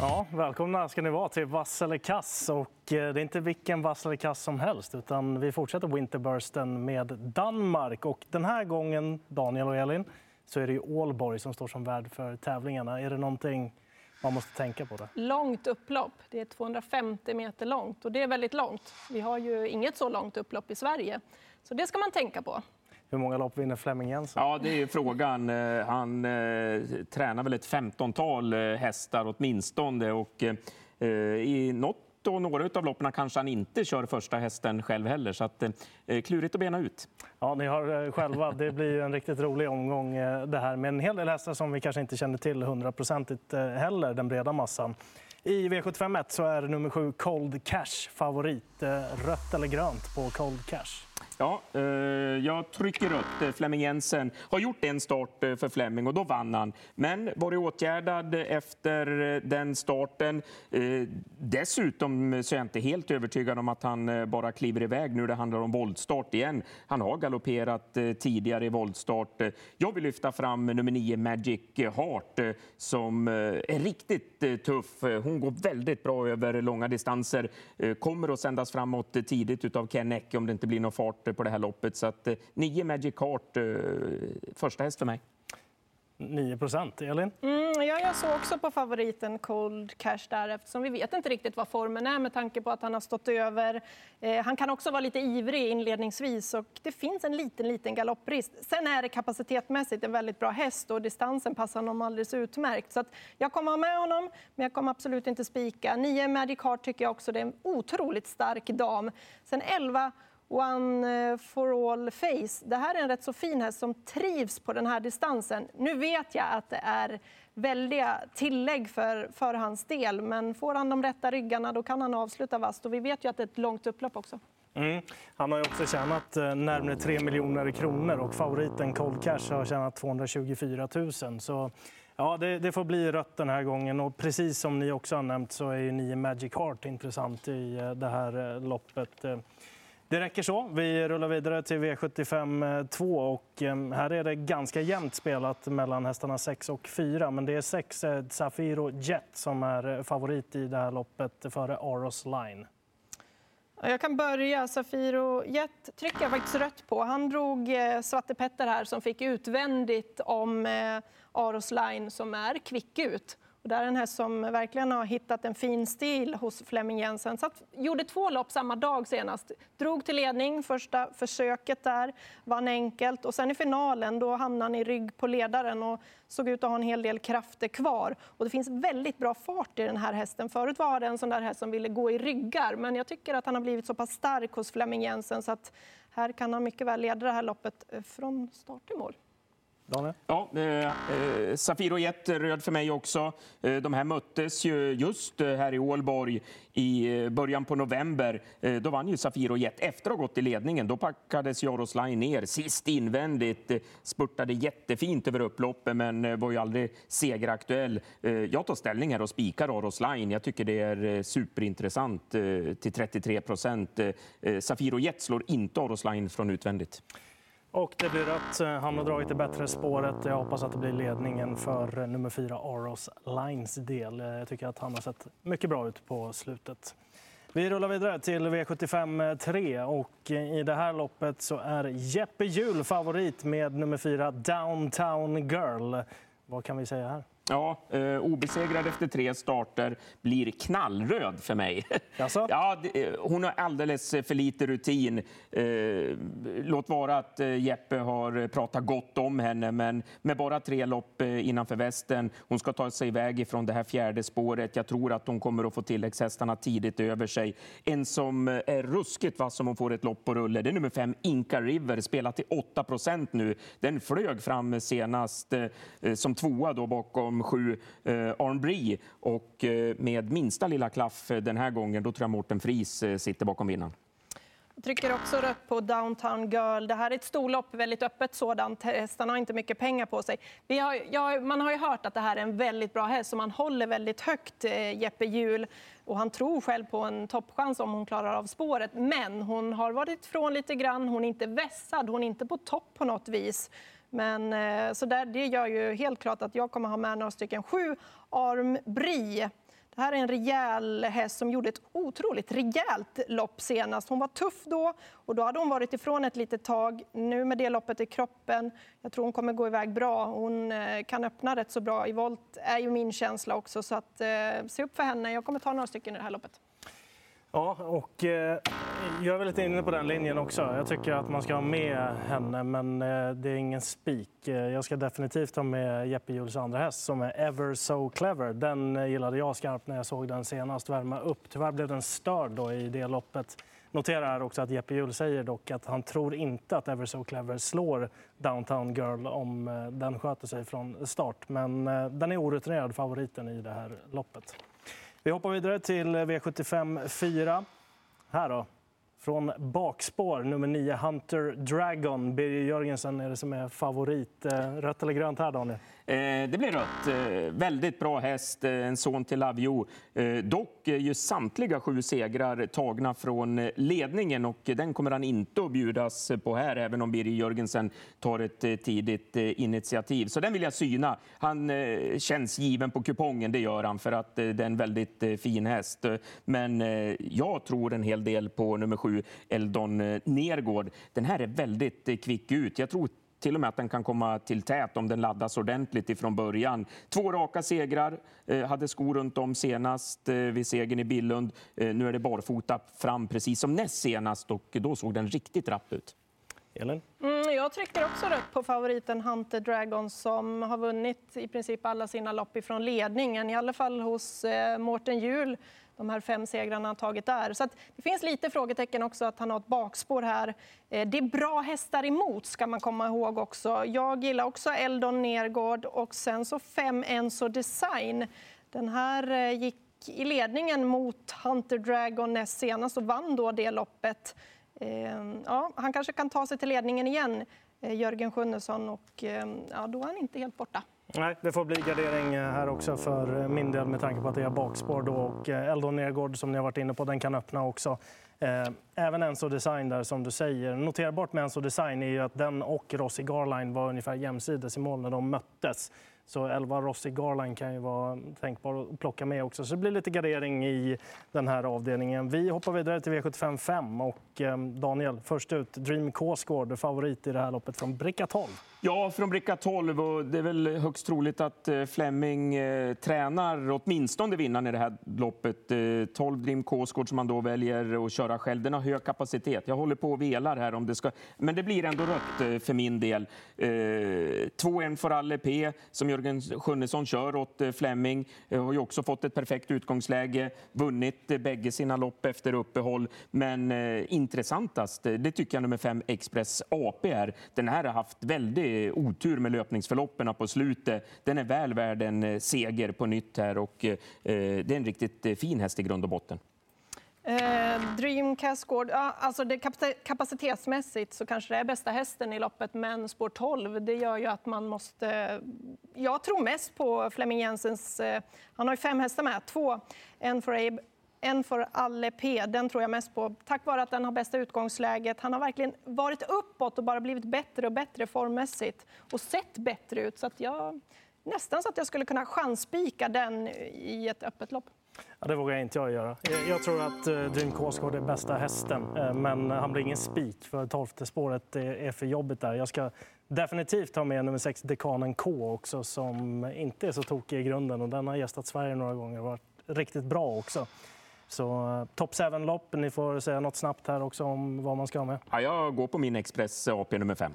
Ja, välkomna ska ni vara till Vass eller kass. Och eh, det är inte vilken vass eller kass som helst. utan Vi fortsätter Winterbursten med Danmark. Och den här gången, Daniel och Elin, så är det ju Ålborg som står som värd för tävlingarna. Är det någonting man måste tänka på? Det? Långt upplopp. Det är 250 meter långt. och Det är väldigt långt. Vi har ju inget så långt upplopp i Sverige. Så det ska man tänka på. Hur många lopp vinner Flemming Jensen? Ja, det är frågan. Eh, han eh, tränar väl ett femtontal eh, hästar åtminstone. Och, eh, I något och några av loppen kanske han inte kör första hästen själv heller. Så att, eh, klurigt att bena ut. Ja, ni har eh, själva. Det blir en riktigt rolig omgång det här med en hel del hästar som vi kanske inte känner till hundraprocentigt heller, den breda massan. I V751 så är nummer sju Cold Cash favorit. Rött eller grönt på Cold Cash? Ja, eh, jag trycker rött. Eh, Flemming Jensen har gjort en start eh, för Flemming och då vann han. Men varit åtgärdad efter eh, den starten. Dessutom så är jag inte helt övertygad om att han bara kliver iväg nu det handlar om voltstart igen. Han har galopperat tidigare i voltstart. Jag vill lyfta fram nummer 9 Magic Heart som är riktigt tuff. Hon går väldigt bra över långa distanser. Kommer att sändas framåt tidigt av Ken Ecke om det inte blir någon fart på det här loppet. Så att, 9 eh, Magic Heart, eh, första häst för mig. 9 procent. Elin? Mm, ja, jag såg också på favoriten Cold Cash där eftersom vi vet inte riktigt vad formen är med tanke på att han har stått över. Eh, han kan också vara lite ivrig inledningsvis och det finns en liten, liten galopprisk. Sen är det kapacitetmässigt en väldigt bra häst och distansen passar honom alldeles utmärkt. Så jag kommer ha med honom, men jag kommer absolut inte spika. 9 Magic Heart tycker jag också det är en otroligt stark dam. Sen 11 One-for-all-face. Eh, det här är en rätt så fin häst som trivs på den här distansen. Nu vet jag att det är väldiga tillägg för, för hans del, men får han de rätta ryggarna då kan han avsluta vasst. Och vi vet ju att det är ett långt upplopp också. Mm. Han har också tjänat eh, närmare 3 miljoner kronor och favoriten Cold Cash har tjänat 224 000. Så ja, det, det, får bli rött den här gången. Och precis som ni också har nämnt så är ju ni Magic Heart intressant i eh, det här loppet. Det räcker så. Vi rullar vidare till V75 2. Och ehm, här är det ganska jämnt spelat mellan hästarna 6 och 4. Men det är 6 eh, Zafiro Jet som är eh, favorit i det här loppet före Aros Line. Jag kan börja. Safiro Jet trycker jag faktiskt rött på. Han drog eh, Svarte Petter här som fick utvändigt om Aros Line som är kvick ut. Det är en häst som verkligen har hittat en fin stil hos Flemming Jensen. Satt, gjorde två lopp samma dag senast. Drog till ledning första försöket där, vann enkelt. Och sen i finalen då hamnade han i rygg på ledaren och såg ut att ha en hel del krafter kvar. Och det finns väldigt bra fart i den här hästen. Förut var det en sån där häst som ville gå i ryggar. Men jag tycker att han har blivit så pass stark hos Flemming Jensen så att här kan han mycket väl leda det här loppet eh, från start till mål. Daniel? Ja, eh, eh Safir och Jet eh, röd för mig också. Eh, de här möttes ju just eh, här i Ålborg i början på november. Eh, då vann ju Safir och Jet efter att ha gått i ledningen. Då packades Jaroslaj ner sist invändigt, spurtade jättefint över upploppet men var ju aldrig segeraktuell. Jag tar ställning här och spikar Aros Jag tycker det är superintressant till 33 procent. Safir och Jet slår inte Aros från utvändigt. Och det blir rött. Eh, han har dragit det bättre spåret. Jag hoppas att det blir ledningen för eh, nummer fyra Aros Lines del. Eh, jag tycker att han har sett mycket bra ut på slutet. Vi rullar vidare till V75 3 och i det här loppet så är Jeppe Hjul favorit med nummer fyra Downtown Girl. Vad kan vi säga här? Ja, eh, obesegrad efter tre starter blir knallröd för mig. Jaså? Ja, eh, hon har alldeles för lite rutin. Eh, låt vara att eh, Jeppe har pratat gott om henne, men med bara tre lopp eh, innanför västen. Hon ska ta sig iväg ifrån det här fjärde spåret. Jag tror att hon kommer att få tilläggshästarna tidigt över sig. En som är ruskigt vass om hon får ett lopp på rulle, det är nummer fem Inka River, spelat till 8 procent nu. Den flög fram senast eh, som tvåa då bakom sju eh, Arnbrie. Och eh, med minsta lilla klaff eh, den här gången, då tror jag Mårten Fries eh, sitter bakom vinnaren. Jag trycker också rött på Downtown Girl. Det här är ett storlopp, väldigt öppet sådant. Hästarna har inte mycket pengar på sig. Vi har, ja, man har ju hört att det här är en väldigt bra häst som man håller väldigt högt eh, Jeppe Hjul. Och han tror själv på en toppchans om hon klarar av spåret. Men hon har varit ifrån lite grann. Hon är inte vässad, hon är inte på topp på något vis. Men, eh, så där, det gör ju helt klart att jag kommer ha med några stycken. Sju Arm Brie. Det här är en rejäl häst som gjorde ett otroligt rejält lopp senast. Hon var tuff då och då hade hon varit ifrån ett litet tag. Nu med det loppet i kroppen, jag tror hon kommer gå iväg bra. Hon eh, kan öppna rätt så bra i volt, är ju min känsla också. Så att, eh, se upp för henne. Jag kommer ta några stycken i det här loppet. Ja, och eh, jag är väldigt inne på den linjen också. Jag tycker att man ska ha med henne, men eh, det är ingen spik. Eh, jag ska definitivt ha med Jeppe Juhls andra häst som är Ever So Clever. Den eh, gillade jag skarpt när jag såg den senast värma upp. Tyvärr blev den störd då i det loppet. Notera här också att Jeppe Juhl säger dock att han tror inte att Ever So Clever slår Downtown Girl om eh, den sköter sig från start. Men den är orutinerad favoriten i det här loppet. Vi hoppar vidare till V75 4. Här då. Från bakspår, nummer 9, Hunter Dragon. Birger Jörgensen är det som är favorit. Eh, rött eller grönt här, Daniel? Eh, det blir rött. Eh, väldigt bra häst, eh, en son till Lavio. Eh, dock är ju samtliga sju segrar tagna från ledningen och den kommer han inte att bjudas på här, även om Birger Jörgensen tar ett tidigt initiativ. Så den vill jag syna. Han känns given på kupongen, det gör han, för att det är en väldigt fin häst. Men jag tror en hel del på nummer sju, Eldon Nergård. Den här är väldigt kvick ut. Jag tror till och med att den kan komma till tät om den laddas ordentligt ifrån början. Två raka segrar, eh, hade skor runt om senast eh, vid segern i Billund. Eh, nu är det barfota fram precis som näst senast och då såg den riktigt rapp ut. Elin? Mm, jag trycker också rött på favoriten Hunter Dragon som har vunnit i princip alla sina lopp ifrån ledningen, i alla fall hos eh, Mårten Hjul de här fem segrarna han tagit där. Så det finns lite frågetecken också att han har ett bakspår här. Eh, det är bra hästar emot ska man komma ihåg också. Jag gillar också Eldon Nergård och sen så fem Enso Design. Den här eh, gick i ledningen mot Hunter Dragon näst senast och vann då det loppet. Ehm, ja, han kanske kan ta sig till ledningen igen, eh, Jörgen Sjunnesson, och ehm, ja, då är han inte helt borta. Nej, det får bli gardering eh, här också för eh, min del med tanke på att det är bakspår då och Eldon Nergård som ni har varit inne på, den kan öppna också. Eh, även Enso Design där som du säger. Noterbart med Enso Design är ju att den och Rossi Garline var ungefär jämsides i mål när de möttes. Så 11 Rossi Garline kan ju vara tänkbar att plocka med också. Så det blir lite gardering i den här avdelningen. Vi hoppar vidare till V75 5 och ehm, Daniel, först ut Dream Cosgård, favorit i det här loppet från bricka 12. Ja, från bricka 12 och det är väl högst troligt att eh, Fleming eh, tränar åtminstone vinnaren i det här loppet. Eh, 12 Dream Cosgård som man då väljer att köra själv. Den har hög kapacitet. Jag håller på och velar här om det ska, men det blir ändå rött eh, för min del. Eh, 2-1 för Alle P som Jörgen Sjunnesson kör åt eh, Flemming. Fleming. Har ju också fått ett perfekt utgångsläge, vunnit eh, bägge sina lopp efter uppehåll. Men eh, intressantast, det tycker jag nummer 5 Express AP är. Den här har haft väldigt otur med löpningsförloppen på slutet. Den är väl värd en seger på nytt här och eh, det är en riktigt fin häst i grund och botten. Eh, Dream Cascord, ja, alltså det kapacitetsmässigt så kanske det är bästa hästen i loppet, men spår 12, det gör ju att man måste... Jag tror mest på Flemming Jensens... Eh, han har ju fem hästar med, två, en för Abe en för Alle P, den tror jag mest på. Tack vare att den har bästa utgångsläget. Han har verkligen varit uppåt och bara blivit bättre och bättre formmässigt och sett bättre ut. Så att jag, nästan så att jag skulle kunna chansspika den i ett öppet lopp. Ja, det vågar inte jag göra. Jag tror att eh, Dream Cosgård är bästa hästen, eh, men han blir ingen spik för tolfte spåret är för jobbigt där. Jag ska definitivt ha med nummer 6, Dekanen K också, som inte är så tokig i grunden och den har gästat Sverige några gånger och varit riktigt bra också. Så eh, Top 7-lopp, ni får säga något snabbt här också om vad man ska ha med. Ja, jag går på min Express AP nummer 5.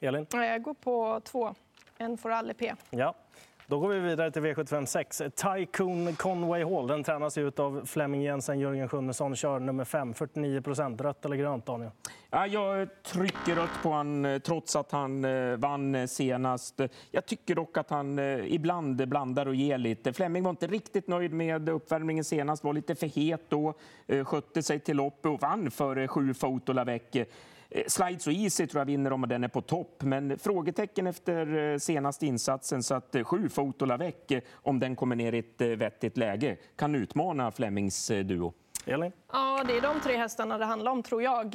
Elin? Jag går på två, en för Alle P. Ja. Då går vi vidare till V756. Tycoon Conway Hall. Den tränas ut av Flemming Jensen, Jörgen Sjunnesson. Kör nummer 5, 49 procent. Rött eller grönt, Daniel? Ja, jag trycker rött på honom eh, trots att han eh, vann eh, senast. Jag tycker dock att han ibland blandar och ger lite. Flemming var inte riktigt nöjd med uppvärmningen senast, var lite för het då, skötte sig till lopp och vann före sju Fotolavec. Slides och Easy tror jag vinner om den är på topp, men frågetecken efter eh, senaste insatsen så att eh, sju Fotolavec, om den kommer ner i ett vettigt läge, kan utmana Flemings duo. Elin? Ja, det är de tre hästarna det handlar om, tror jag.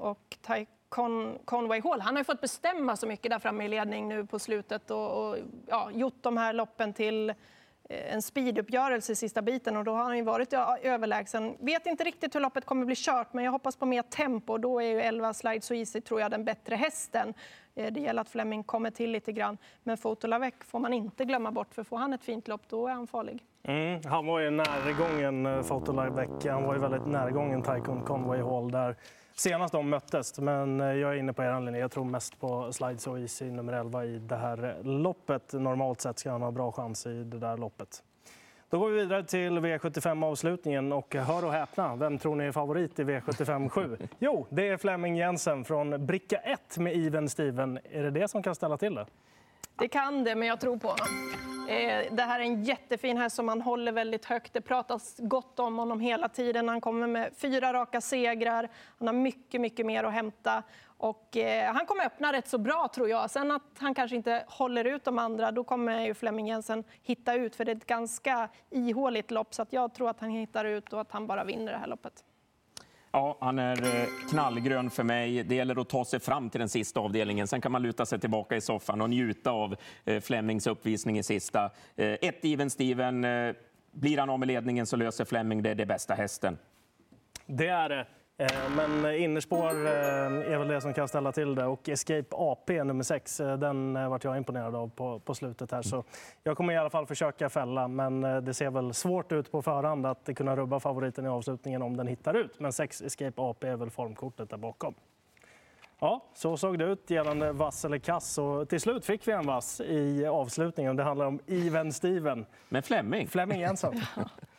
Och Ty Con Conway Hall, han har ju fått bestämma så mycket där framme i ledning nu på slutet och, och ja, gjort de här loppen till Eh, en speeduppgörelse i sista biten och då har han ju varit överlägsen. Vet inte riktigt hur loppet kommer bli kört, men jag hoppas på mer tempo. Då är ju 11 Slide So Easy tror jag den bättre hästen. Eh, det gäller att Fleming kommer till lite grann. Men Fotolavec får man inte glömma bort, för får han ett fint lopp då är han farlig. Mm, han var ju närgången eh, Fotolavec. Han var ju väldigt närgången Tycoon Conway Hall där senast de möttes. Men eh, jag är inne på er linje. Jag tror mest på Slide So Easy nummer 11 i det här loppet. Normalt sett ska han ha bra chans i det där loppet. Då går vi vidare till V75-avslutningen och hör och häpna, vem tror ni är favorit i V75 7? Jo, det är Flemming Jensen från bricka 1 med Even Steven. Är det det som kan ställa till det? Det kan det, men jag tror på honom. Eh, det här är en jättefin häst som han håller väldigt högt. Det pratas gott om honom hela tiden. Han kommer med fyra raka segrar. Han har mycket, mycket mer att hämta. Och, eh, han kommer öppna rätt så bra, tror jag. Sen att han kanske inte håller ut de andra, då kommer ju Flemming Jensen hitta ut. För det är ett ganska ihåligt lopp, så att jag tror att han hittar ut och att han bara vinner det här loppet. Ja, han är eh, knallgrön för mig. Det gäller att ta sig fram till den sista avdelningen. Sen kan man luta sig tillbaka i soffan och njuta av eh, Flemings uppvisning i sista. Eh, ett given Steven. Blir han av med ledningen så löser Fleming det. Det är bästa hästen. Det är det. Eh, men innerspår eh, är väl det som kan ställa till det. Och Escape AP nummer 6, eh, den vart jag imponerad av på, på slutet här. Så jag kommer i alla fall försöka fälla, men det ser väl svårt ut på förhand att kunna rubba favoriten i avslutningen om den hittar ut. Men 6 Escape AP är väl formkortet där bakom. Ja, så såg det ut gällande vass eller kass. Och till slut fick vi en vass i avslutningen. Det handlar om Even Steven. Med Flemming. Flemming Jensen.